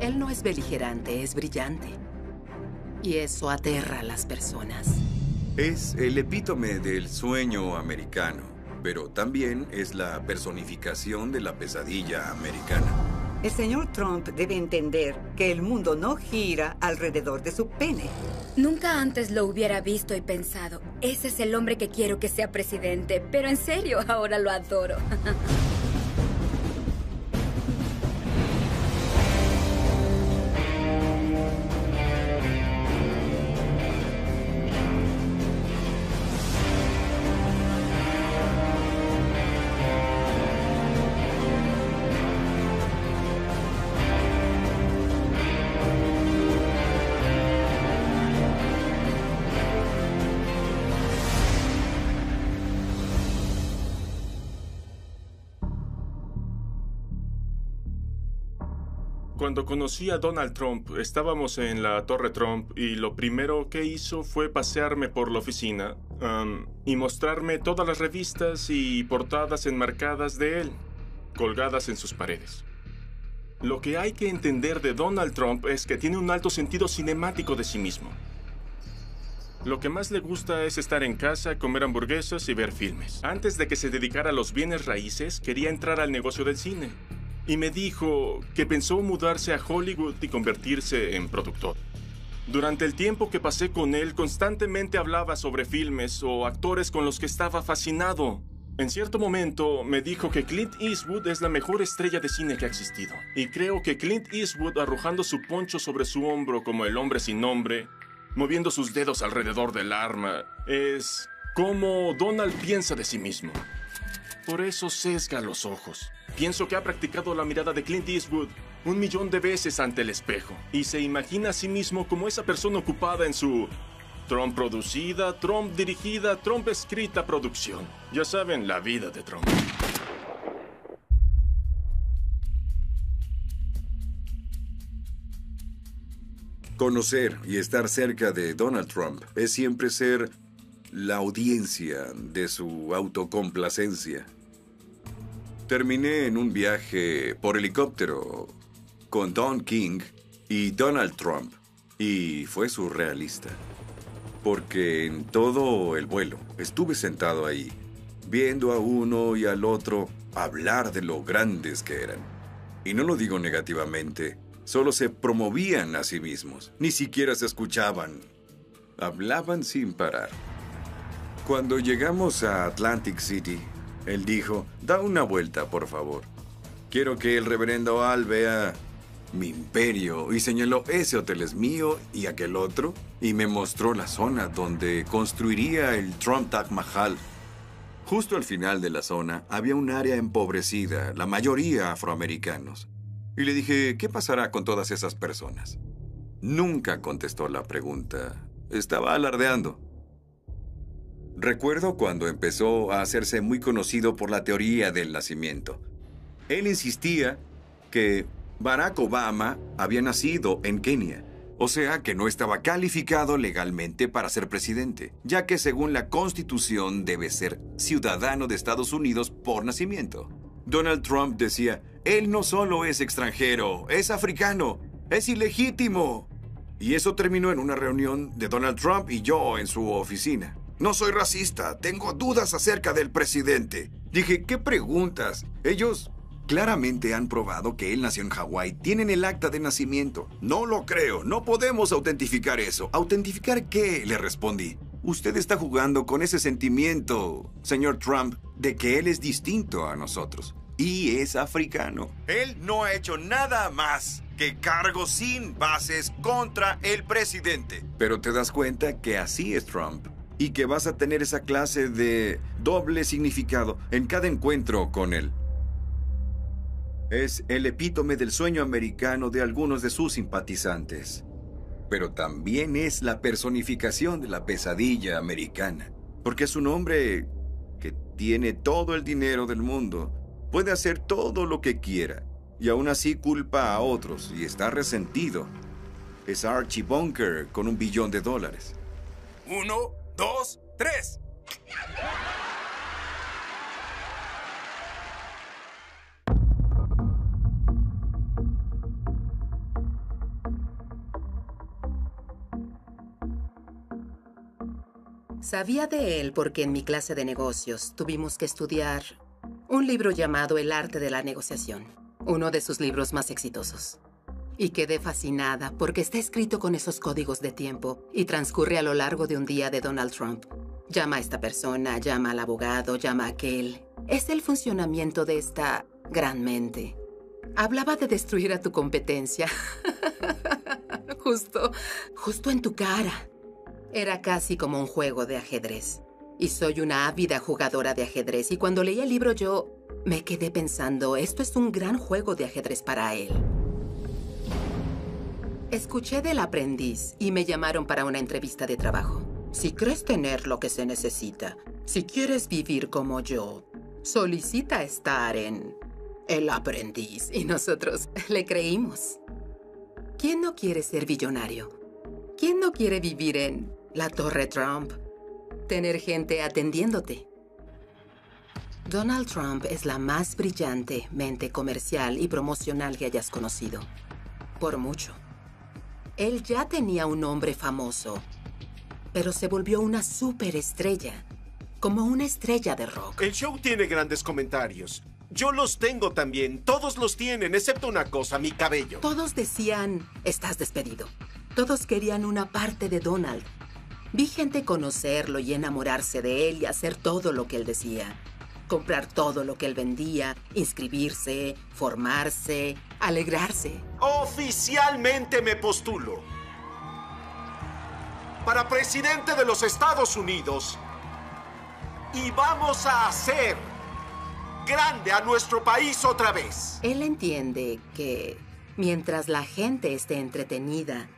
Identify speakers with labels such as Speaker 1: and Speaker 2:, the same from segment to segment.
Speaker 1: Él no es beligerante, es brillante. Y eso aterra a las personas.
Speaker 2: Es el epítome del sueño americano, pero también es la personificación de la pesadilla americana.
Speaker 3: El señor Trump debe entender que el mundo no gira alrededor de su pene.
Speaker 4: Nunca antes lo hubiera visto y pensado, ese es el hombre que quiero que sea presidente, pero en serio, ahora lo adoro.
Speaker 5: Cuando conocí a Donald Trump, estábamos en la Torre Trump y lo primero que hizo fue pasearme por la oficina um, y mostrarme todas las revistas y portadas enmarcadas de él, colgadas en sus paredes. Lo que hay que entender de Donald Trump es que tiene un alto sentido cinemático de sí mismo. Lo que más le gusta es estar en casa, comer hamburguesas y ver filmes. Antes de que se dedicara a los bienes raíces, quería entrar al negocio del cine y me dijo que pensó mudarse a Hollywood y convertirse en productor. Durante el tiempo que pasé con él, constantemente hablaba sobre filmes o actores con los que estaba fascinado. En cierto momento me dijo que Clint Eastwood es la mejor estrella de cine que ha existido. Y creo que Clint Eastwood arrojando su poncho sobre su hombro como el hombre sin nombre, moviendo sus dedos alrededor del arma, es como Donald piensa de sí mismo. Por eso sesga los ojos. Pienso que ha practicado la mirada de Clint Eastwood un millón de veces ante el espejo y se imagina a sí mismo como esa persona ocupada en su Trump producida, Trump dirigida, Trump escrita producción. Ya saben, la vida de Trump.
Speaker 2: Conocer y estar cerca de Donald Trump es siempre ser la audiencia de su autocomplacencia. Terminé en un viaje por helicóptero con Don King y Donald Trump y fue surrealista. Porque en todo el vuelo estuve sentado ahí, viendo a uno y al otro hablar de lo grandes que eran. Y no lo digo negativamente, solo se promovían a sí mismos, ni siquiera se escuchaban. Hablaban sin parar. Cuando llegamos a Atlantic City, él dijo, da una vuelta, por favor. Quiero que el reverendo Al vea mi imperio y señaló, ese hotel es mío y aquel otro, y me mostró la zona donde construiría el Trump Taj Mahal. Justo al final de la zona había un área empobrecida, la mayoría afroamericanos. Y le dije, ¿qué pasará con todas esas personas? Nunca contestó la pregunta. Estaba alardeando. Recuerdo cuando empezó a hacerse muy conocido por la teoría del nacimiento. Él insistía que Barack Obama había nacido en Kenia, o sea que no estaba calificado legalmente para ser presidente, ya que según la Constitución debe ser ciudadano de Estados Unidos por nacimiento. Donald Trump decía, él no solo es extranjero, es africano, es ilegítimo. Y eso terminó en una reunión de Donald Trump y yo en su oficina. No soy racista, tengo dudas acerca del presidente. Dije, ¿qué preguntas? Ellos claramente han probado que él nació en Hawái, tienen el acta de nacimiento. No lo creo, no podemos autentificar eso. ¿Autentificar qué? Le respondí. Usted está jugando con ese sentimiento, señor Trump, de que él es distinto a nosotros. Y es africano. Él no ha hecho nada más que cargos sin bases contra el presidente. Pero te das cuenta que así es Trump y que vas a tener esa clase de doble significado en cada encuentro con él. Es el epítome del sueño americano de algunos de sus simpatizantes, pero también es la personificación de la pesadilla americana, porque es un hombre que tiene todo el dinero del mundo, puede hacer todo lo que quiera, y aún así culpa a otros y está resentido. Es Archie Bunker con un billón de dólares.
Speaker 6: Uno, dos, tres.
Speaker 1: Sabía de él porque en mi clase de negocios tuvimos que estudiar un libro llamado El arte de la negociación, uno de sus libros más exitosos. Y quedé fascinada porque está escrito con esos códigos de tiempo y transcurre a lo largo de un día de Donald Trump. Llama a esta persona, llama al abogado, llama a aquel. Es el funcionamiento de esta gran mente. Hablaba de destruir a tu competencia. justo, justo en tu cara. Era casi como un juego de ajedrez. Y soy una ávida jugadora de ajedrez. Y cuando leí el libro yo me quedé pensando, esto es un gran juego de ajedrez para él. Escuché del aprendiz y me llamaron para una entrevista de trabajo. Si crees tener lo que se necesita, si quieres vivir como yo, solicita estar en El aprendiz. Y nosotros le creímos. ¿Quién no quiere ser billonario? ¿Quién no quiere vivir en la Torre Trump? Tener gente atendiéndote. Donald Trump es la más brillante mente comercial y promocional que hayas conocido. Por mucho. Él ya tenía un nombre famoso, pero se volvió una superestrella, como una estrella de rock.
Speaker 7: El show tiene grandes comentarios. Yo los tengo también. Todos los tienen, excepto una cosa, mi cabello.
Speaker 1: Todos decían, estás despedido. Todos querían una parte de Donald. Vi gente conocerlo y enamorarse de él y hacer todo lo que él decía. Comprar todo lo que él vendía, inscribirse, formarse, alegrarse.
Speaker 7: Oficialmente me postulo. Para presidente de los Estados Unidos. Y vamos a hacer grande a nuestro país otra vez.
Speaker 1: Él entiende que mientras la gente esté entretenida,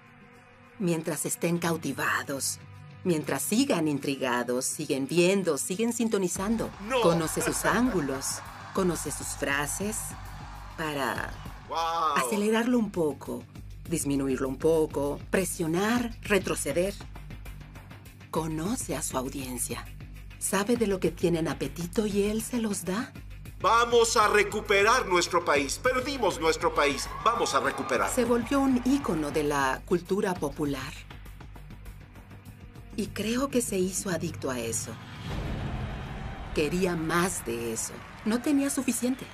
Speaker 1: mientras estén cautivados, mientras sigan intrigados, siguen viendo, siguen sintonizando,
Speaker 7: No.
Speaker 1: conoce sus ángulos, conoce sus frases para
Speaker 7: Wow.
Speaker 1: acelerarlo un poco, disminuirlo un poco, presionar, retroceder. Conoce a su audiencia. Sabe de lo que tienen apetito y él se los da.
Speaker 7: Vamos a recuperar nuestro país. Perdimos nuestro país. Vamos a recuperar.
Speaker 1: Se volvió un ícono de la cultura popular. Y creo que se hizo adicto a eso. Quería más de eso. No tenía suficiente.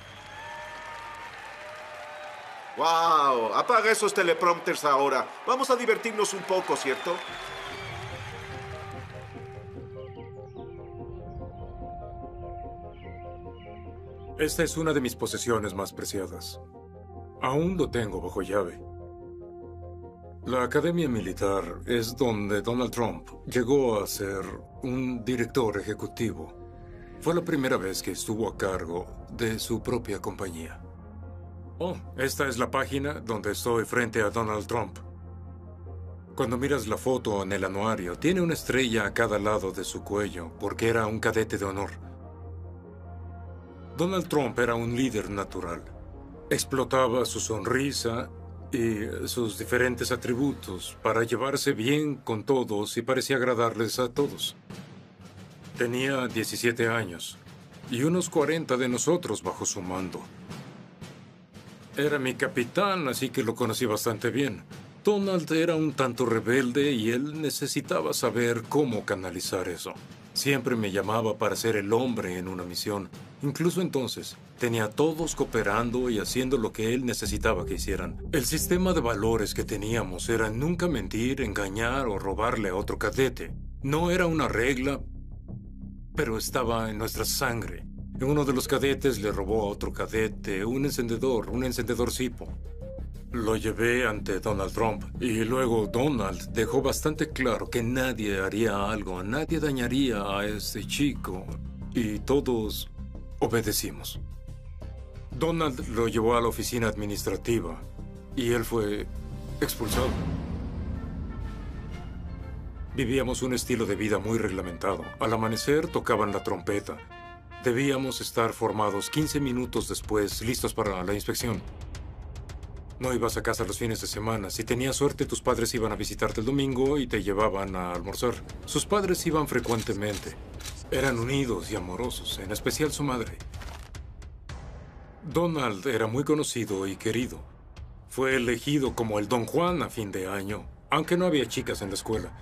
Speaker 7: Wow. Apaga esos teleprompters ahora. Vamos a divertirnos un poco, ¿cierto?
Speaker 8: Esta es una de mis posesiones más preciadas. Aún lo tengo bajo llave. La Academia Militar es donde Donald Trump llegó a ser un director ejecutivo. Fue la primera vez que estuvo a cargo de su propia compañía. Oh, esta es la página donde estoy frente a Donald Trump. Cuando miras la foto en el anuario, tiene una estrella a cada lado de su cuello porque era un cadete de honor. Donald Trump era un líder natural. Explotaba su sonrisa y sus diferentes atributos para llevarse bien con todos y parecía agradarles a todos. Tenía 17 años y unos 40 de nosotros bajo su mando. Era mi capitán, así que lo conocí bastante bien. Donald era un tanto rebelde y él necesitaba saber cómo canalizar eso. Siempre me llamaba para ser el hombre en una misión. Incluso entonces, tenía a todos cooperando y haciendo lo que él necesitaba que hicieran. El sistema de valores que teníamos era nunca mentir, engañar o robarle a otro cadete. No era una regla, pero estaba en nuestra sangre. Uno de los cadetes le robó a otro cadete un encendedor, un encendedor Sipo. Lo llevé ante Donald Trump y luego Donald dejó bastante claro que nadie haría algo, nadie dañaría a ese chico y todos obedecimos. Donald lo llevó a la oficina administrativa y él fue expulsado. Vivíamos un estilo de vida muy reglamentado. Al amanecer tocaban la trompeta. Debíamos estar formados 15 minutos después, listos para la inspección. No ibas a casa los fines de semana. Si tenías suerte, tus padres iban a visitarte el domingo y te llevaban a almorzar. Sus padres iban frecuentemente. Eran unidos y amorosos, en especial su madre. Donald era muy conocido y querido. Fue elegido como el Don Juan a fin de año, aunque no había chicas en la escuela.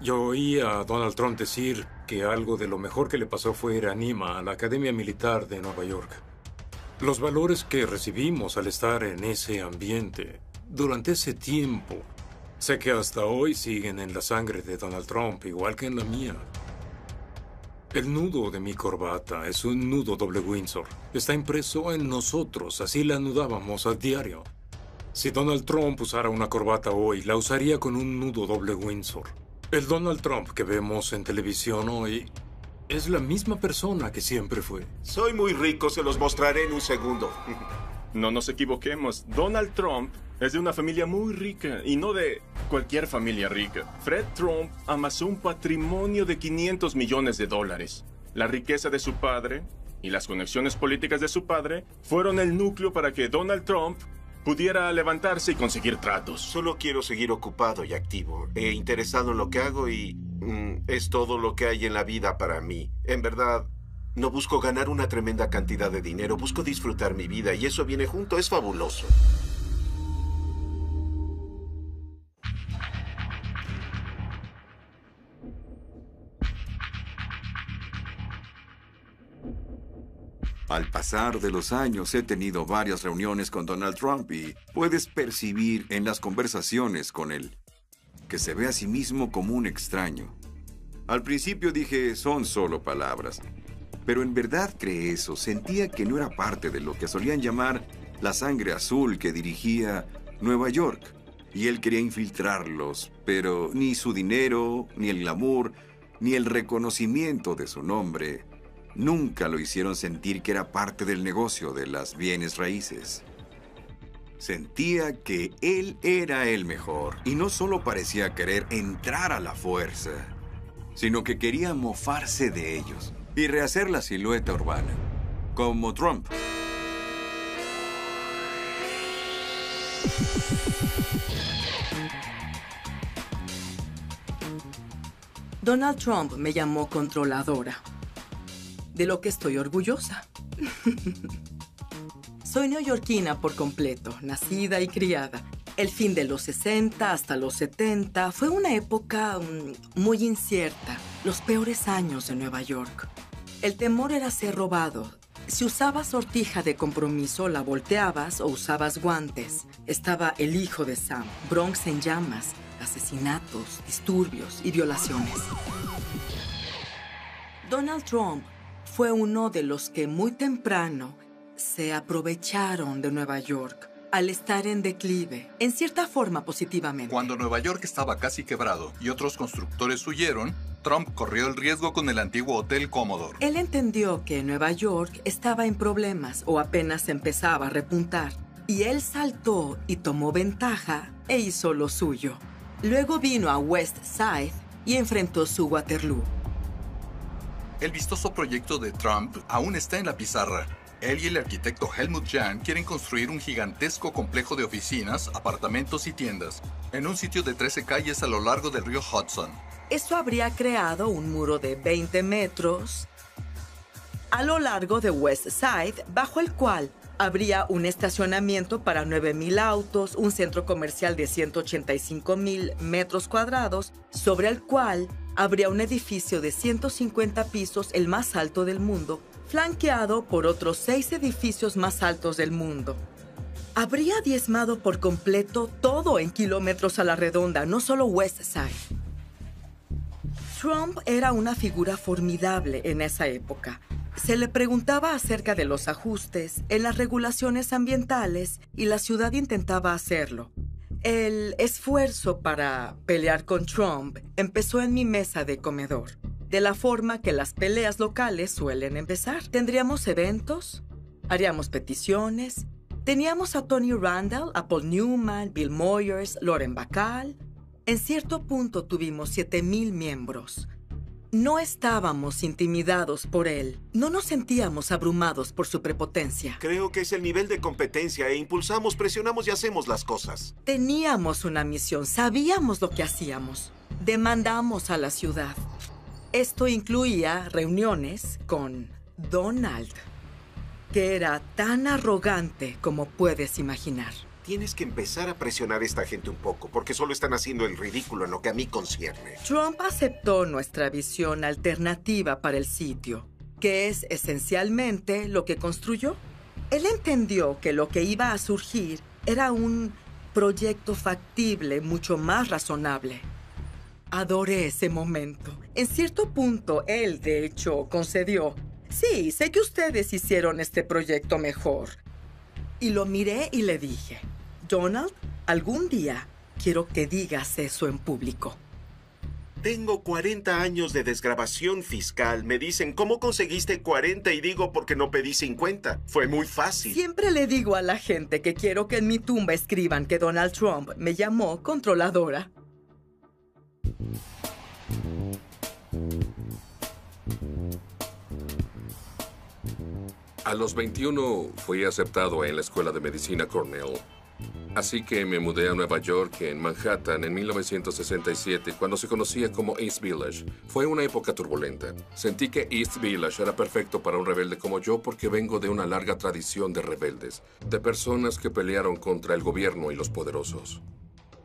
Speaker 8: Yo oí a Donald Trump decir que algo de lo mejor que le pasó fue ir a Nima, a la Academia Militar de Nueva York. Los valores que recibimos al estar en ese ambiente, durante ese tiempo, sé que hasta hoy siguen en la sangre de Donald Trump, igual que en la mía. El nudo de mi corbata es un nudo doble Windsor. Está impreso en nosotros, así la anudábamos a diario. Si Donald Trump usara una corbata hoy, la usaría con un nudo doble Windsor. El Donald Trump que vemos en televisión hoy es la misma persona que siempre fue.
Speaker 7: Soy muy rico, se los mostraré en un segundo.
Speaker 5: No nos equivoquemos, Donald Trump es de una familia muy rica y no de cualquier familia rica. Fred Trump amasó un patrimonio de 500 millones de dólares. La riqueza de su padre y las conexiones políticas de su padre fueron el núcleo para que Donald Trump pudiera levantarse y conseguir tratos.
Speaker 7: Solo quiero seguir ocupado y activo, e interesado en lo que hago y es todo lo que hay en la vida para mí. En verdad, no busco ganar una tremenda cantidad de dinero, busco disfrutar mi vida y eso viene junto, es fabuloso.
Speaker 2: Al pasar de los años he tenido varias reuniones con Donald Trump y puedes percibir en las conversaciones con él que se ve a sí mismo como un extraño. Al principio dije, son solo palabras, pero en verdad cree eso, sentía que no era parte de lo que solían llamar la sangre azul que dirigía Nueva York. Y él quería infiltrarlos, pero ni su dinero, ni el glamour, ni el reconocimiento de su nombre nunca lo hicieron sentir que era parte del negocio de las bienes raíces. Sentía que él era el mejor y no solo parecía querer entrar a la fuerza, sino que quería mofarse de ellos y rehacer la silueta urbana, como Trump.
Speaker 9: Donald Trump me llamó controladora de lo que estoy orgullosa. Soy neoyorquina por completo, nacida y criada. El fin de los 60 hasta los 70 fue una época mm, muy incierta, los peores años de Nueva York. El temor era ser robado. Si usabas sortija de compromiso, la volteabas o usabas guantes. Estaba el hijo de Sam, Bronx en llamas, asesinatos, disturbios y violaciones. Donald Trump fue uno de los que muy temprano se aprovecharon de Nueva York al estar en declive, en cierta forma positivamente.
Speaker 10: Cuando Nueva York estaba casi quebrado y otros constructores huyeron, Trump corrió el riesgo con el antiguo Hotel Commodore.
Speaker 9: Él entendió que Nueva York estaba en problemas o apenas empezaba a repuntar, y él saltó y tomó ventaja e hizo lo suyo. Luego vino a West Side y enfrentó su Waterloo.
Speaker 10: El vistoso proyecto de Trump aún está en la pizarra. Él y el arquitecto Helmut Jahn quieren construir un gigantesco complejo de oficinas, apartamentos y tiendas en un sitio de 13 calles a lo largo del río Hudson.
Speaker 9: Esto habría creado un muro de 20 metros a lo largo de West Side, bajo el cual habría un estacionamiento para 9.000 autos, un centro comercial de 185.000 metros cuadrados, sobre el cual habría un edificio de 150 pisos, el más alto del mundo, flanqueado por otros seis edificios más altos del mundo. Habría diezmado por completo todo en kilómetros a la redonda, no solo West Side. Trump era una figura formidable en esa época. Se le preguntaba acerca de los ajustes en las regulaciones ambientales y la ciudad intentaba hacerlo. El esfuerzo para pelear con Trump empezó en mi mesa de comedor, de la forma que las peleas locales suelen empezar. Tendríamos eventos, haríamos peticiones, teníamos a Tony Randall, a Paul Newman, Bill Moyers, Lauren Bacall. En cierto punto tuvimos 7.000 miembros. No estábamos intimidados por él. No nos sentíamos abrumados por su prepotencia.
Speaker 7: Creo que es el nivel de competencia e impulsamos, presionamos y hacemos las cosas.
Speaker 9: Teníamos una misión, sabíamos lo que hacíamos. Demandamos a la ciudad. Esto incluía reuniones con Donald, que era tan arrogante como puedes imaginar.
Speaker 7: Tienes que empezar a presionar a esta gente un poco, porque solo están haciendo el ridículo en lo que a mí concierne.
Speaker 9: Trump aceptó nuestra visión alternativa para el sitio, que es esencialmente lo que construyó. Él entendió que lo que iba a surgir era un proyecto factible mucho más razonable. Adoré ese momento. En cierto punto, él, de hecho, concedió. Sí, sé que ustedes hicieron este proyecto mejor. Y lo miré y le dije, Donald, algún día quiero que digas eso en público.
Speaker 7: Tengo 40 años de desgrabación fiscal. Me dicen, ¿cómo conseguiste 40? Y digo, porque no pedí 50. Fue muy fácil.
Speaker 9: Siempre le digo a la gente que quiero que en mi tumba escriban que Donald Trump me llamó controladora.
Speaker 11: A los 21 fui aceptado en la Escuela de Medicina Cornell. Así que me mudé a Nueva York, en Manhattan, en 1967, cuando se conocía como East Village. Fue una época turbulenta. Sentí que East Village era perfecto para un rebelde como yo porque vengo de una larga tradición de rebeldes, de personas que pelearon contra el gobierno y los poderosos.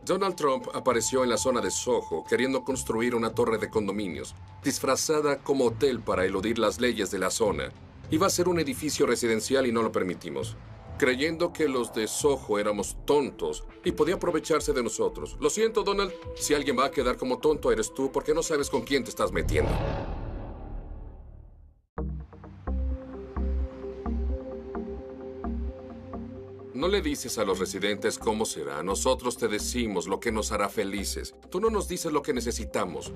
Speaker 11: Donald Trump apareció en la zona de Soho queriendo construir una torre de condominios, disfrazada como hotel para eludir las leyes de la zona. Iba a ser un edificio residencial y no lo permitimos creyendo que los de Soho éramos tontos y podía aprovecharse de nosotros. Lo siento, Donald, si alguien va a quedar como tonto eres tú porque no sabes con quién te estás metiendo. No le dices a los residentes cómo será. Nosotros te decimos lo que nos hará felices. Tú no nos dices lo que necesitamos.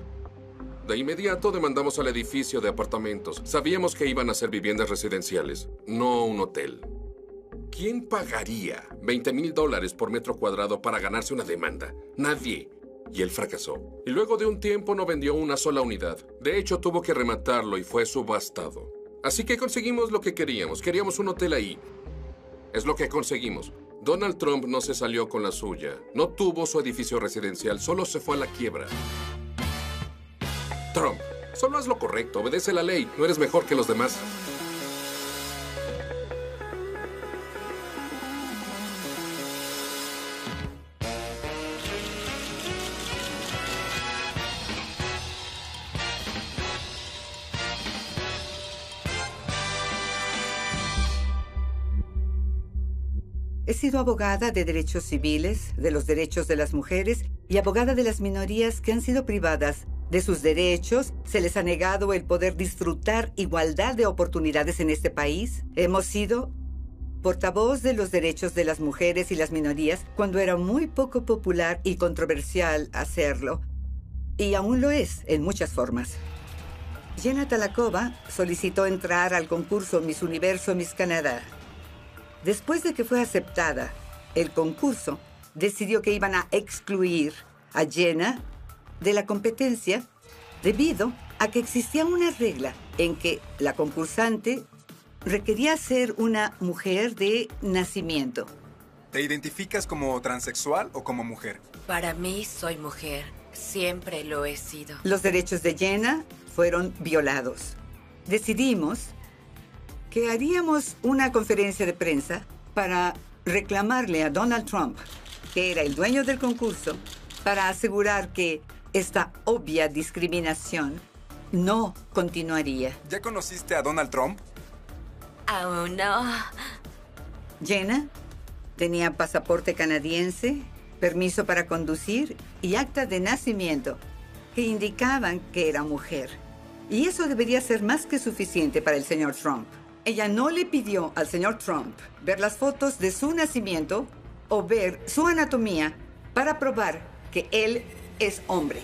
Speaker 11: De inmediato demandamos al edificio de apartamentos. Sabíamos que iban a ser viviendas residenciales, no un hotel. ¿Quién pagaría 20 mil dólares por metro cuadrado para ganarse una demanda? Nadie. Y él fracasó. Y luego de un tiempo no vendió una sola unidad. De hecho, tuvo que rematarlo y fue subastado. Así que conseguimos lo que queríamos. Queríamos un hotel ahí. Es lo que conseguimos. Donald Trump no se salió con la suya. No tuvo su edificio residencial, solo se fue a la quiebra. Trump, solo haz lo correcto, obedece la ley. No eres mejor que los demás.
Speaker 3: He sido abogada de derechos civiles, de los derechos de las mujeres y abogada de las minorías que han sido privadas de sus derechos, se les ha negado el poder disfrutar igualdad de oportunidades en este país. Hemos sido portavoz de los derechos de las mujeres y las minorías cuando era muy poco popular y controversial hacerlo. Y aún lo es en muchas formas. Jenna Talakova solicitó entrar al concurso Miss Universo Miss Canadá Después de que fue aceptada el concurso, decidió que iban a excluir a Jenna de la competencia debido a que existía una regla en que la concursante requería ser una mujer de nacimiento.
Speaker 6: ¿Te identificas como transexual o como mujer?
Speaker 12: Para mí soy mujer. Siempre lo he sido.
Speaker 3: Los derechos de Jenna fueron violados. Decidimos que haríamos una conferencia de prensa para reclamarle a Donald Trump, que era el dueño del concurso, para asegurar que esta obvia discriminación no continuaría.
Speaker 6: ¿Ya conociste a Donald Trump?
Speaker 12: Aún no.
Speaker 3: Jenna tenía pasaporte canadiense, permiso para conducir y acta de nacimiento que indicaban que era mujer. Y eso debería ser más que suficiente para el señor Trump. Ella no le pidió al señor Trump ver las fotos de su nacimiento o ver su anatomía para probar que él es hombre.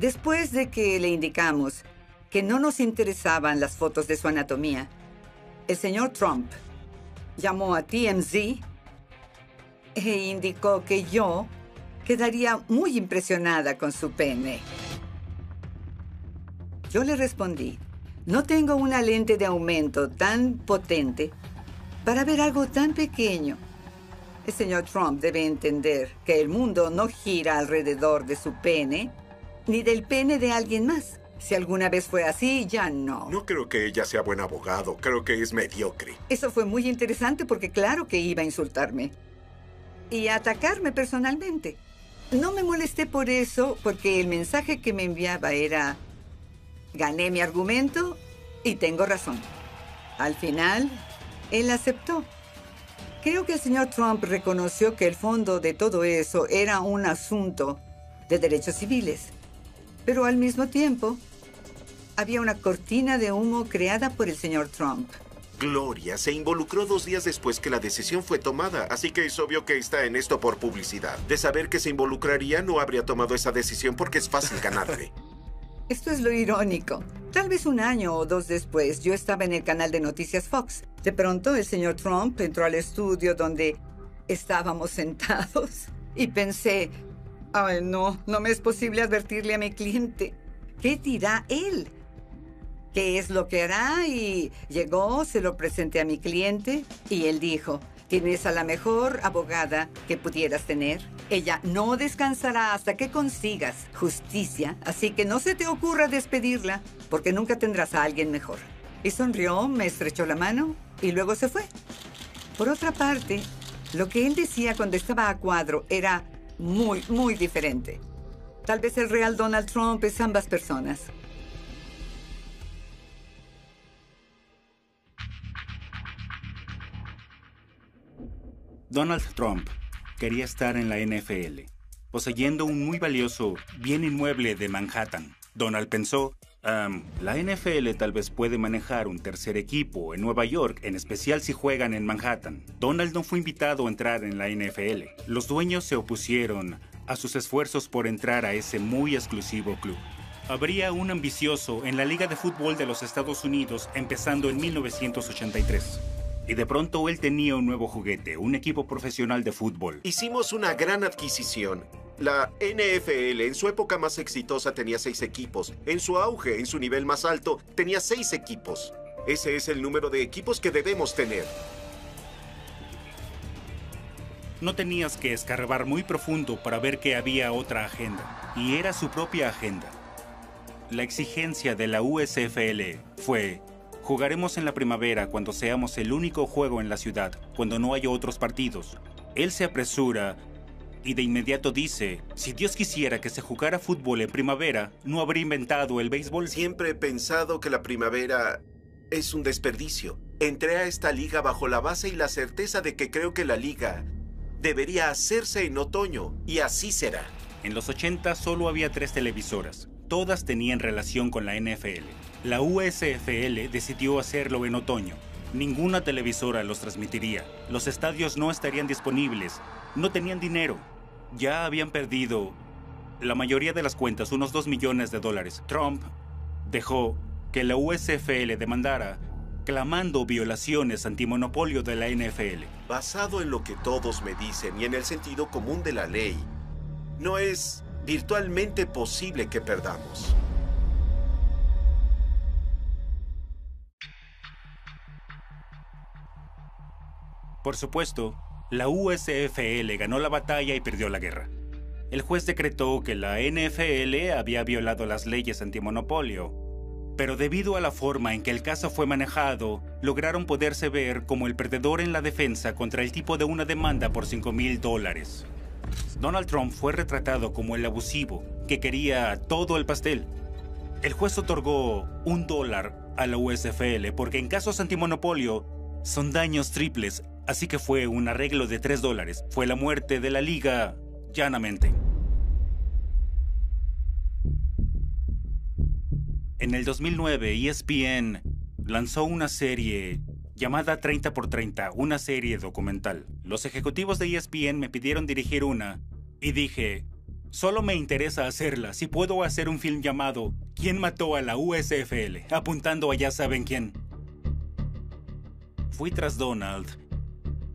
Speaker 3: Después de que le indicamos que no nos interesaban las fotos de su anatomía, el señor Trump llamó a TMZ e indicó que yo quedaría muy impresionada con su pene. Yo le respondí no tengo una lente de aumento tan potente para ver algo tan pequeño. El señor Trump debe entender que el mundo no gira alrededor de su pene, ni del pene de alguien más. Si alguna vez fue así, ya no.
Speaker 7: No creo que ella sea buen abogado, creo que es mediocre.
Speaker 3: Eso fue muy interesante porque claro que iba a insultarme. y a atacarme personalmente. No me molesté por eso, porque el mensaje que me enviaba era, gané mi argumento y tengo razón. Al final, él aceptó. Creo que el señor Trump reconoció que el fondo de todo eso era un asunto de derechos civiles. Pero al mismo tiempo, había una cortina de humo creada por el señor Trump.
Speaker 7: Gloria se involucró dos días después que la decisión fue tomada, así que es obvio que está en esto por publicidad. De saber que se involucraría, no habría tomado esa decisión porque es fácil ganarle.
Speaker 3: Esto es lo irónico. Tal vez un año o dos después, yo estaba en el canal de noticias Fox. De pronto, el señor Trump entró al estudio donde estábamos sentados y pensé, ay no, no me es posible advertirle a mi cliente. ¿Qué dirá él? ¿Qué es lo que hará? Y llegó, se lo presenté a mi cliente y él dijo, tienes a la mejor abogada que pudieras tener. Ella no descansará hasta que consigas justicia, así que no se te ocurra despedirla, porque nunca tendrás a alguien mejor. Y sonrió, me estrechó la mano y luego se fue. Por otra parte, lo que él decía cuando estaba a cuadro era muy, muy diferente. Tal vez el real Donald Trump es ambas personas.
Speaker 13: Donald Trump quería estar en la NFL, poseyendo un muy valioso bien inmueble de Manhattan. Donald pensó, la NFL tal vez puede manejar un tercer equipo en Nueva York, en especial si juegan en Manhattan. Donald no fue invitado a entrar en la NFL. Los dueños se opusieron a sus esfuerzos por entrar a ese muy exclusivo club. Habría un ambicioso en la Liga de Fútbol de los Estados Unidos empezando en 1983. Y de pronto él tenía un nuevo juguete, un equipo profesional de fútbol.
Speaker 7: Hicimos una gran adquisición. La NFL en su época más exitosa tenía seis equipos. En su auge, en su nivel más alto, tenía seis equipos. Ese es el número de equipos que debemos tener.
Speaker 13: No tenías que escarbar muy profundo para ver que había otra agenda. Y era su propia agenda. La exigencia de la USFL fue Jugaremos en la primavera cuando seamos el único juego en la ciudad, cuando no haya otros partidos. Él se apresura y de inmediato dice, si Dios quisiera que se jugara fútbol en primavera, no habría inventado el béisbol.
Speaker 7: Siempre he pensado que la primavera es un desperdicio. Entré a esta liga bajo la base y la certeza de que creo que la liga debería hacerse en otoño, y así será.
Speaker 13: En los 80 solo había tres televisoras. Todas tenían relación con la NFL. La USFL decidió hacerlo en otoño. Ninguna televisora los transmitiría. Los estadios no estarían disponibles. No tenían dinero. Ya habían perdido la mayoría de las cuentas, unos 2 millones de dólares. Trump dejó que la USFL demandara clamando violaciones antimonopolio de la NFL.
Speaker 7: Basado en lo que todos me dicen y en el sentido común de la ley, no es virtualmente posible que perdamos.
Speaker 13: Por supuesto, la USFL ganó la batalla y perdió la guerra. El juez decretó que la NFL había violado las leyes antimonopolio, pero debido a la forma en que el caso fue manejado, lograron poderse ver como el perdedor en la defensa contra el tipo de una demanda por 5 mil dólares. Donald Trump fue retratado como el abusivo, que quería todo el pastel. El juez otorgó un dólar a la USFL porque en casos antimonopolio son daños triples Así que fue un arreglo de 3 dólares. Fue la muerte de la liga, llanamente. En el 2009, ESPN lanzó una serie llamada 30 x 30, una serie documental. Los ejecutivos de ESPN me pidieron dirigir una y dije, solo me interesa hacerla si puedo hacer un film llamado ¿Quién mató a la USFL? apuntando a ya saben quién. Fui tras Donald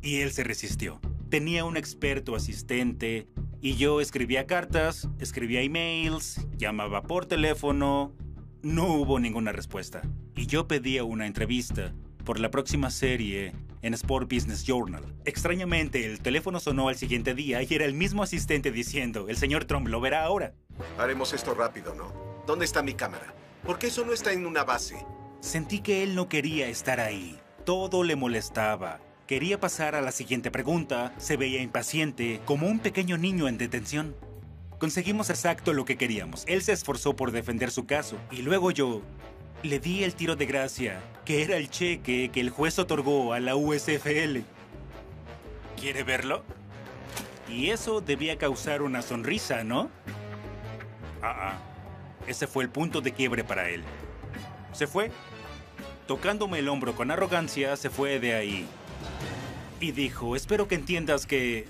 Speaker 13: y él se resistió. Tenía un experto asistente y yo escribía cartas, escribía emails, llamaba por teléfono. No hubo ninguna respuesta. Y yo pedía una entrevista por la próxima serie en Sport Business Journal. Extrañamente, el teléfono sonó al siguiente día y era el mismo asistente diciendo, el señor Trump lo verá ahora.
Speaker 7: Haremos esto rápido, ¿no? ¿Dónde está mi cámara? ¿Por qué eso no está en una base?
Speaker 13: Sentí que él no quería estar ahí. Todo le molestaba Quería pasar a la siguiente pregunta, se veía impaciente, como un pequeño niño en detención. Conseguimos exacto lo que queríamos. Él se esforzó por defender su caso y luego yo le di el tiro de gracia, que era el cheque que el juez otorgó a la USFL. ¿Quiere verlo? Y eso debía causar una sonrisa, ¿no? Ah, ah. Ese fue el punto de quiebre para él. Se fue. Tocándome el hombro con arrogancia, se fue de ahí. Y dijo, espero que entiendas que...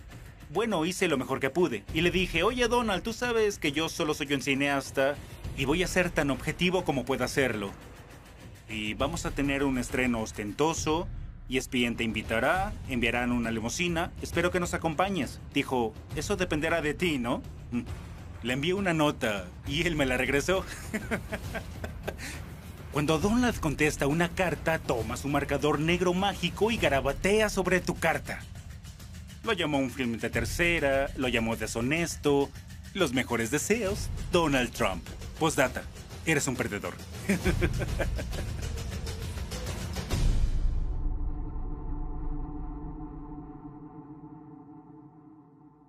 Speaker 13: Bueno, hice lo mejor que pude. Y le dije, oye Donald, tú sabes que yo solo soy un cineasta y voy a ser tan objetivo como pueda hacerlo. Y vamos a tener un estreno ostentoso, y ESPN te invitará, enviarán una limusina, espero que nos acompañes. Dijo, eso dependerá de ti, ¿no? Mm. Le envié una nota y él me la regresó. Cuando Donald contesta una carta, toma su marcador negro mágico y garabatea sobre tu carta. Lo llamó un film de tercera, lo llamó deshonesto. Los mejores deseos, Donald Trump. Postdata, eres un perdedor.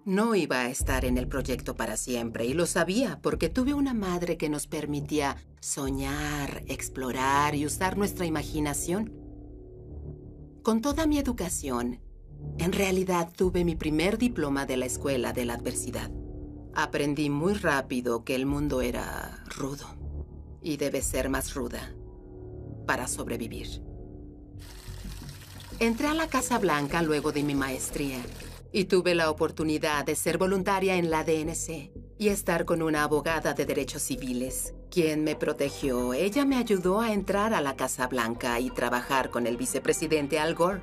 Speaker 1: No iba a estar en el proyecto para siempre y lo sabía porque tuve una madre que nos permitía soñar, explorar y usar nuestra imaginación. Con toda mi educación, en realidad tuve mi primer diploma de la escuela de la adversidad. Aprendí muy rápido que el mundo era rudo y debe ser más ruda para sobrevivir. Entré a la Casa Blanca luego de mi maestría y tuve la oportunidad de ser voluntaria en la DNC y estar con una abogada de derechos civiles, quien me protegió. Ella me ayudó a entrar a la Casa Blanca y trabajar con el vicepresidente Al Gore.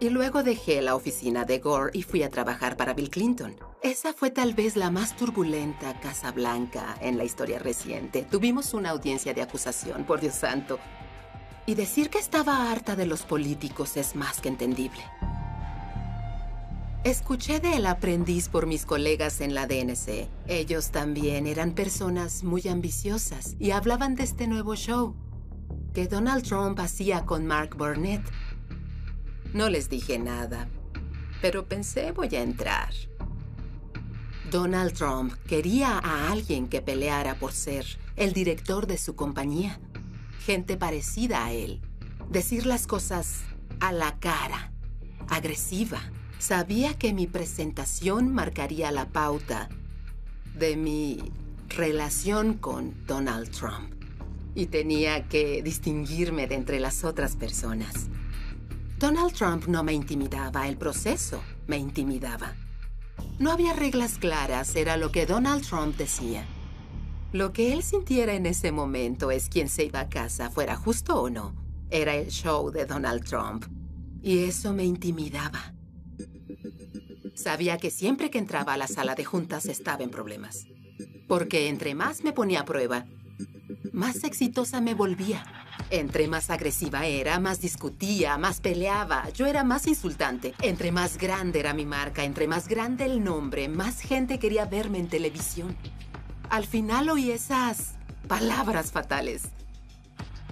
Speaker 1: Y luego dejé la oficina de Gore y fui a trabajar para Bill Clinton. Esa fue tal vez la más turbulenta Casa Blanca en la historia reciente. Tuvimos una audiencia de acusación, por Dios santo. Y decir que estaba harta de los políticos es más que entendible. Escuché de El Aprendiz por mis colegas en la DNC. Ellos también eran personas muy ambiciosas y hablaban de este nuevo show que Donald Trump hacía con Mark Burnett. No les dije nada, pero pensé voy a entrar. Donald Trump quería a alguien que peleara por ser el director de su compañía. Gente parecida a él. Decir las cosas a la cara, agresiva. Sabía que mi presentación marcaría la pauta de mi relación con Donald Trump y tenía que distinguirme de entre las otras personas. Donald Trump no me intimidaba, el proceso me intimidaba. No había reglas claras, era lo que Donald Trump decía. Lo que él sintiera en ese momento es quien se iba a casa, fuera justo o no. Era el show de Donald Trump. Y eso me intimidaba. Sabía que siempre que entraba a la sala de juntas estaba en problemas. Porque entre más me ponía a prueba, más exitosa me volvía. Entre más agresiva era, más discutía, más peleaba. Yo era más insultante. Entre más grande era mi marca, entre más grande el nombre, más gente quería verme en televisión. Al final oí esas palabras fatales.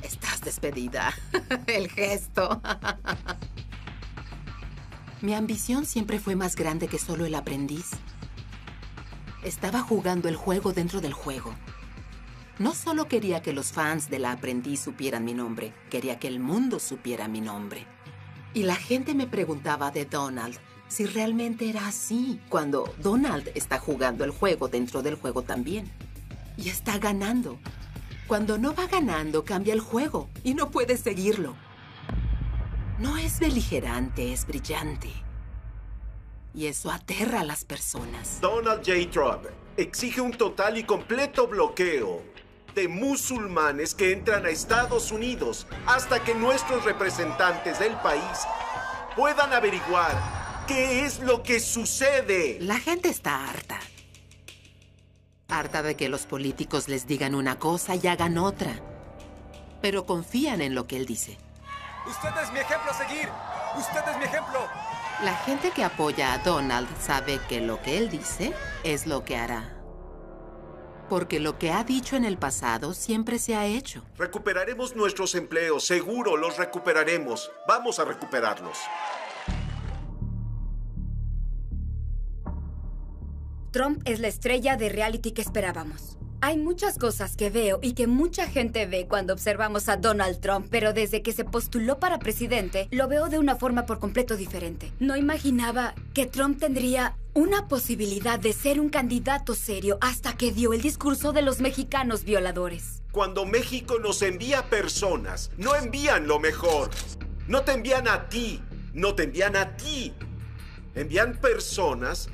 Speaker 1: Estás despedida. el gesto. Mi ambición siempre fue más grande que solo el aprendiz. Estaba jugando el juego dentro del juego. No solo quería que los fans de la aprendiz supieran mi nombre, quería que el mundo supiera mi nombre. Y la gente me preguntaba de Donald si realmente era así, cuando Donald está jugando el juego dentro del juego también. Y está ganando. Cuando no va ganando, cambia el juego y no puede seguirlo. No es beligerante, es brillante. Y eso aterra a las personas.
Speaker 7: Donald J. Trump exige un total y completo bloqueo de musulmanes que entran a Estados Unidos hasta que nuestros representantes del país puedan averiguar qué es lo que sucede.
Speaker 1: La gente está harta. Harta de que los políticos les digan una cosa y hagan otra. Pero confían en lo que él dice.
Speaker 6: Usted es mi ejemplo a seguir. Usted es mi ejemplo.
Speaker 1: La gente que apoya a Donald sabe que lo que él dice es lo que hará. Porque lo que ha dicho en el pasado siempre se ha hecho.
Speaker 7: Recuperaremos nuestros empleos, seguro los recuperaremos. Vamos a recuperarlos.
Speaker 4: Trump es la estrella de reality que esperábamos. Hay muchas cosas que veo y que mucha gente ve cuando observamos a Donald Trump, pero desde que se postuló para presidente, lo veo de una forma por completo diferente. No imaginaba que Trump tendría una posibilidad de ser un candidato serio hasta que dio el discurso de los mexicanos violadores.
Speaker 7: Cuando México nos envía personas, no envían lo mejor. No te envían a ti, no te envían a ti. Envían personas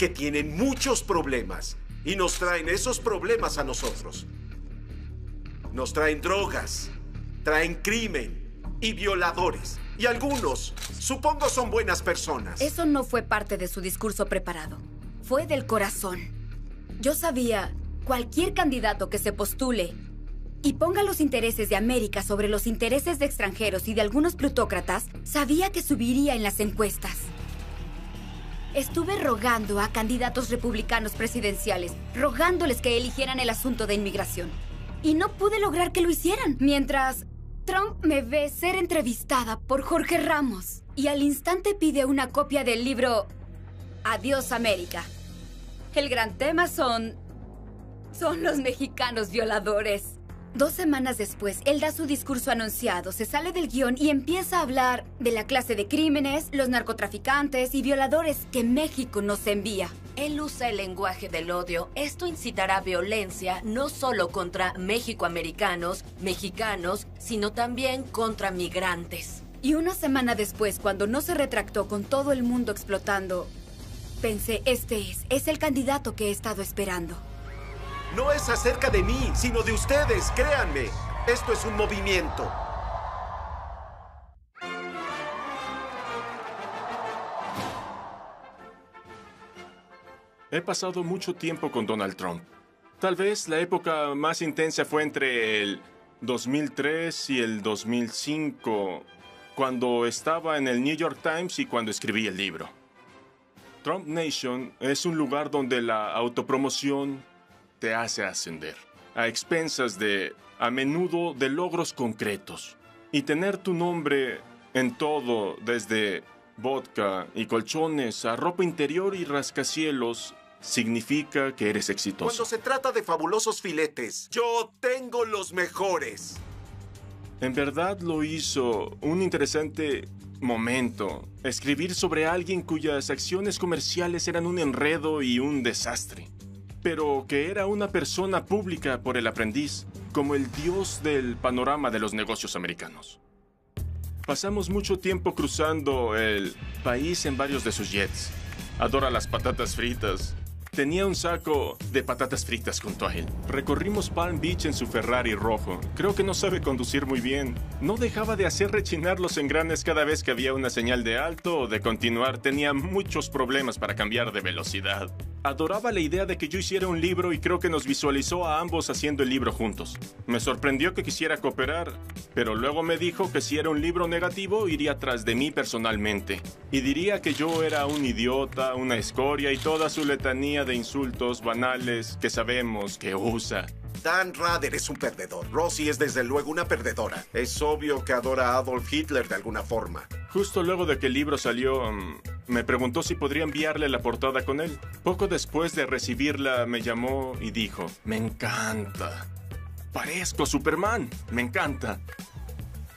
Speaker 7: que tienen muchos problemas y nos traen esos problemas a nosotros. Nos traen drogas, traen crimen y violadores. Y algunos, supongo, son buenas personas.
Speaker 4: Eso no fue parte de su discurso preparado. Fue del corazón. Yo sabía, cualquier candidato que se postule y ponga los intereses de América sobre los intereses de extranjeros y de algunos plutócratas, sabía que subiría en las encuestas. Estuve rogando a candidatos republicanos presidenciales, rogándoles que eligieran el asunto de inmigración. Y no pude lograr que lo hicieran, mientras Trump me ve ser entrevistada por Jorge Ramos y al instante pide una copia del libro Adiós América. El gran tema son... son los mexicanos violadores. Dos semanas después, él da su discurso anunciado, se sale del guion y empieza a hablar de la clase de crímenes, los narcotraficantes y violadores que México nos envía.
Speaker 12: Él usa el lenguaje del odio. Esto incitará violencia no solo contra mexicoamericanos, mexicanos, sino también contra migrantes.
Speaker 4: Y una semana después, cuando no se retractó con todo el mundo explotando, pensé, este es, es el candidato que he estado esperando.
Speaker 7: No es acerca de mí, sino de ustedes, créanme. Esto es un movimiento.
Speaker 5: He pasado mucho tiempo con Donald Trump. Tal vez la época más intensa fue entre el 2003 y el 2005, cuando estaba en el New York Times y cuando escribí el libro. Trump Nation es un lugar donde la autopromoción te hace ascender, a expensas de, a menudo, de logros concretos. Y tener tu nombre en todo, desde vodka y colchones a ropa interior y rascacielos, significa que eres exitoso.
Speaker 7: Cuando se trata de fabulosos filetes, yo tengo los mejores.
Speaker 5: En verdad lo hizo un interesante momento. Escribir sobre alguien cuyas acciones comerciales eran un enredo y un desastre. Pero que era una persona pública por el aprendiz, como el dios del panorama de los negocios americanos. Pasamos mucho tiempo cruzando el país en varios de sus jets. Adora las patatas fritas, Tenía un saco de patatas fritas junto a él. Recorrimos Palm Beach en su Ferrari rojo. Creo que no sabe conducir muy bien. No dejaba de hacer rechinar los engranes cada vez que había una señal de alto o de continuar. Tenía muchos problemas para cambiar de velocidad. Adoraba la idea de que yo hiciera un libro y creo que nos visualizó a ambos haciendo el libro juntos. Me sorprendió que quisiera cooperar, pero luego me dijo que si era un libro negativo iría tras de mí personalmente. Y diría que yo era un idiota, una escoria y toda su letanía de insultos banales que sabemos que usa.
Speaker 7: Dan Rader es un perdedor. Rosie es desde luego una perdedora. Es obvio que adora a Adolf Hitler de alguna forma.
Speaker 5: Justo luego de que el libro salió, mm, me preguntó si podría enviarle la portada con él. Poco después de recibirla, me llamó y dijo, me encanta. Parezco Superman, me encanta.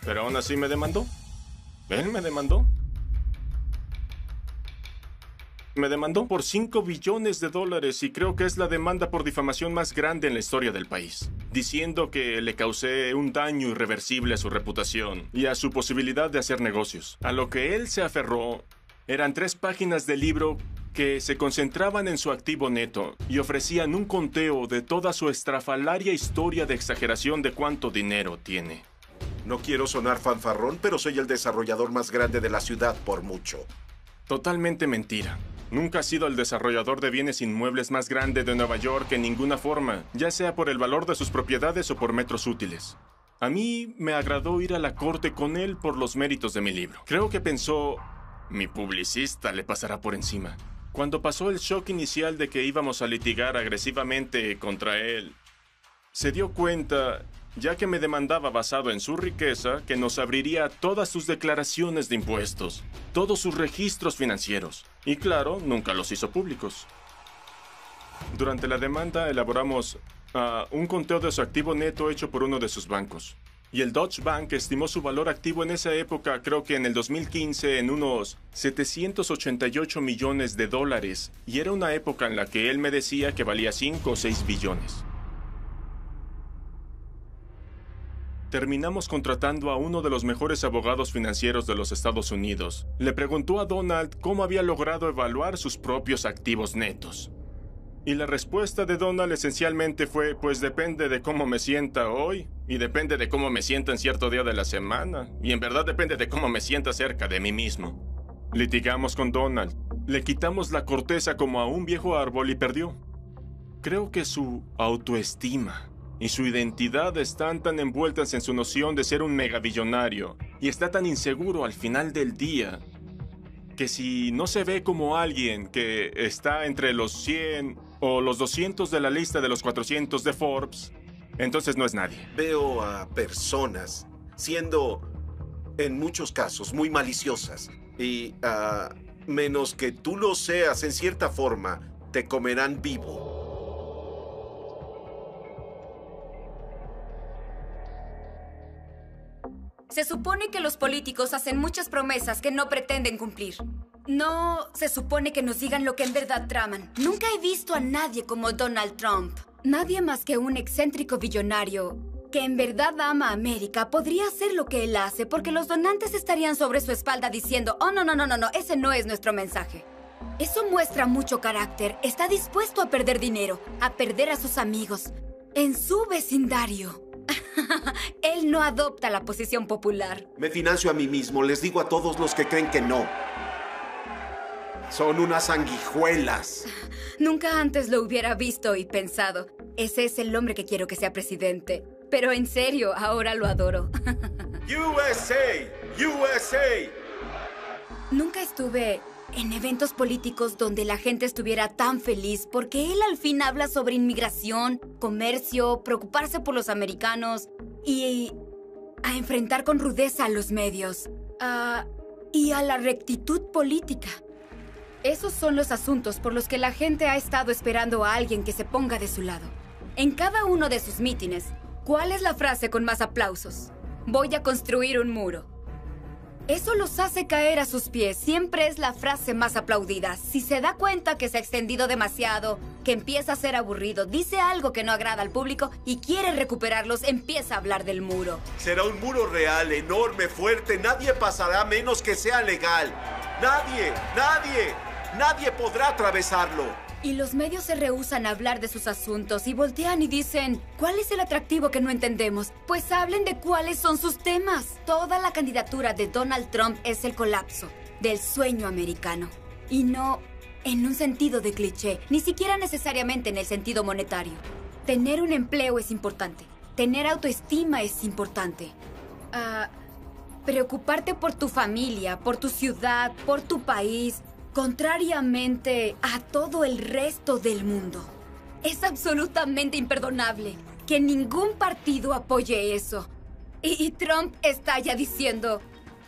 Speaker 5: Pero aún así me demandó. Él me demandó. Me demandó por 5 billones de dólares y creo que es la demanda por difamación más grande en la historia del país, diciendo que le causé un daño irreversible a su reputación y a su posibilidad de hacer negocios. A lo que él se aferró eran tres páginas del libro que se concentraban en su activo neto y ofrecían un conteo de toda su estrafalaria historia de exageración de cuánto dinero tiene.
Speaker 7: No quiero sonar fanfarrón, pero soy el desarrollador más grande de la ciudad por mucho.
Speaker 5: Totalmente mentira. Nunca ha sido el desarrollador de bienes inmuebles más grande de Nueva York en ninguna forma, ya sea por el valor de sus propiedades o por metros útiles. A mí me agradó ir a la corte con él por los méritos de mi libro. Creo que pensó, mi publicista le pasará por encima. Cuando pasó el shock inicial de que íbamos a litigar agresivamente contra él, se dio cuenta, ya que me demandaba basado en su riqueza, que nos abriría todas sus declaraciones de impuestos, todos sus registros financieros. Y claro, nunca los hizo públicos. Durante la demanda elaboramos ah, un conteo de su activo neto hecho por uno de sus bancos. Y el Deutsche Bank estimó su valor activo en esa época, creo que en el 2015, en unos 788 millones de dólares. Y era una época en la que él me decía que valía 5 o 6 billones. Terminamos contratando a uno de los mejores abogados financieros de los Estados Unidos. Le preguntó a Donald cómo había logrado evaluar sus propios activos netos. Y la respuesta de Donald esencialmente fue, pues depende de cómo me sienta hoy, y depende de cómo me sienta en cierto día de la semana, y en verdad depende de cómo me sienta cerca de mí mismo. Litigamos con Donald, le quitamos la corteza como a un viejo árbol y perdió. Creo que su autoestima y su identidad están tan envueltas en su noción de ser un megabillonario y está tan inseguro al final del día que si no se ve como alguien que está entre los 100 o los 200 de la lista de los 400 de Forbes, entonces no es nadie.
Speaker 7: Veo a personas siendo, en muchos casos, muy maliciosas y a menos que tú lo seas en cierta forma, te comerán vivo.
Speaker 4: Se supone que los políticos hacen muchas promesas que no pretenden cumplir. No se supone que nos digan lo que en verdad traman. Nunca he visto a nadie como Donald Trump. Nadie más que un excéntrico billonario que en verdad ama a América podría hacer lo que él hace porque los donantes estarían sobre su espalda diciendo, oh, no, no, no, no, no, ese no es nuestro mensaje. Eso muestra mucho carácter. Está dispuesto a perder dinero, a perder a sus amigos, en su vecindario. Él no adopta la posición popular.
Speaker 7: Me financio a mí mismo, les digo a todos los que creen que no. Son unas sanguijuelas.
Speaker 4: Nunca antes lo hubiera visto y pensado. Ese es el hombre que quiero que sea presidente. Pero en serio, ahora lo adoro.
Speaker 7: USA, USA.
Speaker 4: Nunca estuve en eventos políticos donde la gente estuviera tan feliz porque él al fin habla sobre inmigración, comercio, preocuparse por los americanos y a enfrentar con rudeza a los medios y a la rectitud política. Esos son los asuntos por los que la gente ha estado esperando a alguien que se ponga de su lado. En cada uno de sus mítines, ¿cuál es la frase con más aplausos? Voy a construir un muro. Eso los hace caer a sus pies. Siempre es la frase más aplaudida. Si se da cuenta que se ha extendido demasiado, que empieza a ser aburrido, dice algo que no agrada al público y quiere recuperarlos, empieza a hablar del muro.
Speaker 7: Será un muro real, enorme, fuerte. Nadie pasará menos que sea legal. Nadie, nadie, nadie podrá atravesarlo.
Speaker 4: Y los medios se rehusan a hablar de sus asuntos y voltean y dicen, ¿cuál es el atractivo que no entendemos? Pues hablen de cuáles son sus temas. Toda la candidatura de Donald Trump es el colapso del sueño americano. Y no en un sentido de cliché, ni siquiera necesariamente en el sentido monetario. Tener un empleo es importante. Tener autoestima es importante. Ah, preocuparte por tu familia, por tu ciudad, por tu país, contrariamente a todo el resto del mundo. Es absolutamente imperdonable que ningún partido apoye eso. Y, Trump está ya diciendo,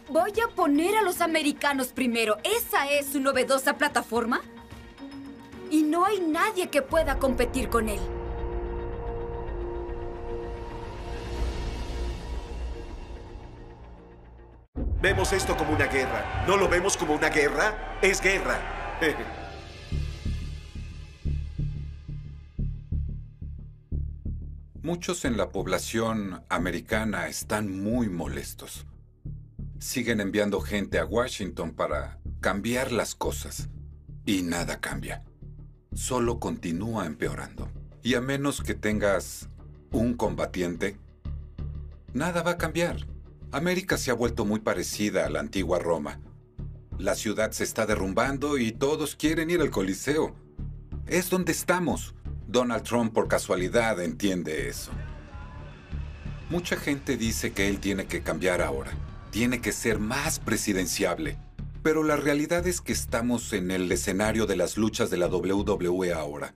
Speaker 4: voy a poner a los americanos primero. ¿Esa es su novedosa plataforma? Y no hay nadie que pueda competir con él.
Speaker 7: Vemos esto como una guerra. ¿No lo vemos como una guerra? Es guerra.
Speaker 14: Muchos en la población americana están muy molestos. Siguen enviando gente a Washington para cambiar las cosas. Y nada cambia. Solo continúa empeorando. Y a menos que tengas un combatiente, nada va a cambiar. América se ha vuelto muy parecida a la antigua Roma. La ciudad se está derrumbando y todos quieren ir al Coliseo. Es donde estamos. Donald Trump por casualidad entiende eso. Mucha gente dice que él tiene que cambiar ahora. Tiene que ser más presidenciable. Pero la realidad es que estamos en el escenario de las luchas de la WWE ahora.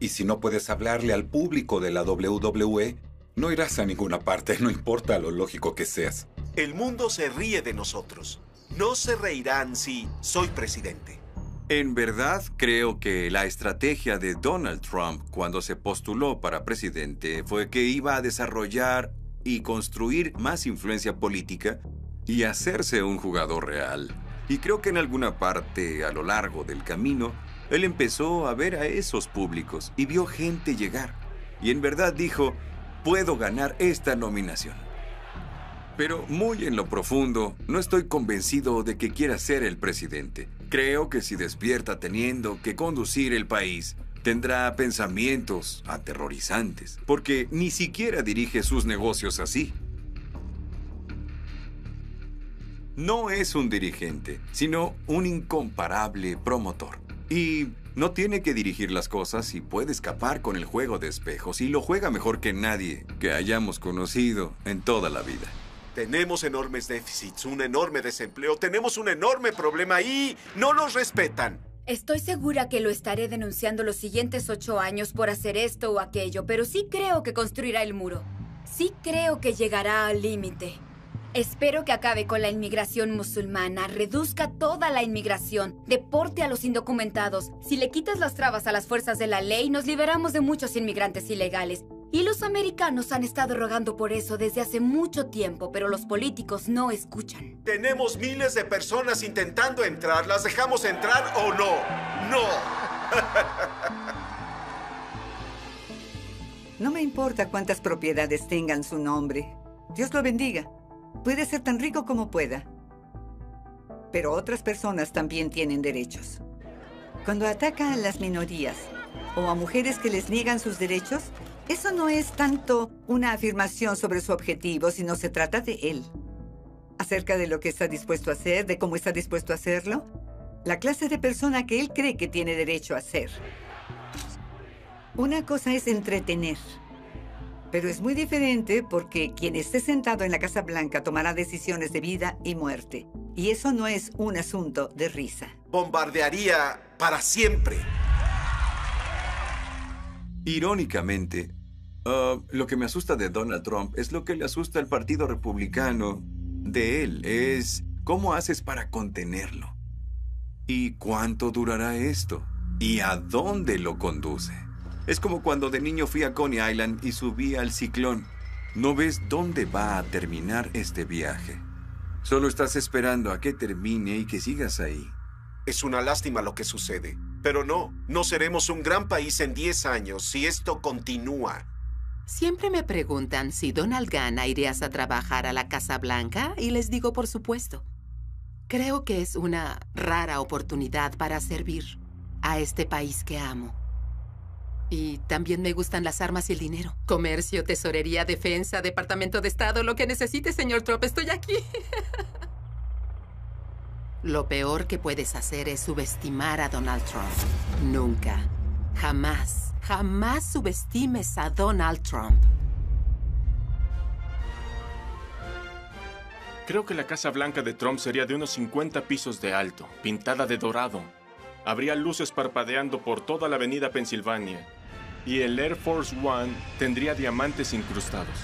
Speaker 14: Y si no puedes hablarle al público de la WWE, no irás a ninguna parte, no importa lo lógico que seas.
Speaker 7: El mundo se ríe de nosotros. No se reirán si soy presidente.
Speaker 2: En verdad, creo que la estrategia de Donald Trump cuando se postuló para presidente fue que iba a desarrollar y construir más influencia política y hacerse un jugador real. Y creo que en alguna parte a lo largo del camino, él empezó a ver a esos públicos y vio gente llegar. Y en verdad dijo, puedo ganar esta nominación. Pero muy en lo profundo, no estoy convencido de que quiera ser el presidente. Creo que si despierta teniendo que conducir el país, tendrá pensamientos aterrorizantes, porque ni siquiera dirige sus negocios así. No es un dirigente, sino un incomparable promotor. Y no tiene que dirigir las cosas y puede escapar con el juego de espejos y lo juega mejor que nadie que hayamos conocido en toda la vida.
Speaker 7: Tenemos enormes déficits, un enorme desempleo, tenemos un enorme problema y no nos respetan.
Speaker 4: Estoy segura que lo estaré denunciando los siguientes ocho años por hacer esto o aquello, pero sí creo que construirá el muro. Sí creo que llegará al límite. Espero que acabe con la inmigración musulmana, reduzca toda la inmigración, deporte a los indocumentados. Si le quitas las trabas a las fuerzas de la ley, nos liberamos de muchos inmigrantes ilegales. Y los americanos han estado rogando por eso desde hace mucho tiempo, pero los políticos no escuchan.
Speaker 7: Tenemos miles de personas intentando entrar. ¿Las dejamos entrar o no? ¡No!
Speaker 3: No me importa cuántas propiedades tengan su nombre. Dios lo bendiga. Puede ser tan rico como pueda. Pero otras personas también tienen derechos. Cuando ataca a las minorías o a mujeres que les niegan sus derechos, eso no es tanto una afirmación sobre su objetivo, sino se trata de él. Acerca de lo que está dispuesto a hacer, de cómo está dispuesto a hacerlo, la clase de persona que él cree que tiene derecho a ser. Una cosa es entretener, pero es muy diferente porque quien esté sentado en la Casa Blanca tomará decisiones de vida y muerte. Y eso no es un asunto de risa.
Speaker 7: Bombardearía para siempre.
Speaker 2: Irónicamente, uh, lo que me asusta de Donald Trump es lo que le asusta al Partido Republicano de él. Es cómo haces para contenerlo. ¿Y cuánto durará esto? ¿Y a dónde lo conduce? Es como cuando de niño fui a Coney Island y subí al ciclón. No ves dónde va a terminar este viaje. Solo estás esperando a que termine y que sigas ahí.
Speaker 7: Es una lástima lo que sucede. Pero no, no seremos un gran país en 10 años si esto continúa.
Speaker 1: Siempre me preguntan si Donald gana irías a trabajar a la Casa Blanca y les digo por supuesto. Creo que es una rara oportunidad para servir a este país que amo. Y también me gustan las armas y el dinero. Comercio, tesorería, defensa, departamento de Estado, lo que necesite, señor Trump, estoy aquí. Lo peor que puedes hacer es subestimar a Donald Trump. Nunca, jamás, jamás subestimes a Donald Trump.
Speaker 5: Creo que la Casa Blanca de Trump sería de unos 50 pisos de alto, pintada de dorado. Habría luces parpadeando por toda la avenida Pensilvania. Y el Air Force One tendría diamantes incrustados.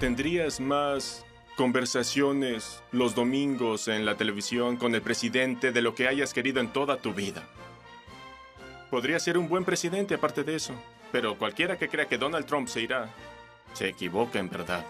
Speaker 5: Tendrías más conversaciones los domingos en la televisión con el presidente de lo que hayas querido en toda tu vida. Podría ser un buen presidente aparte de eso, pero cualquiera que crea que Donald Trump se irá, se equivoca en verdad.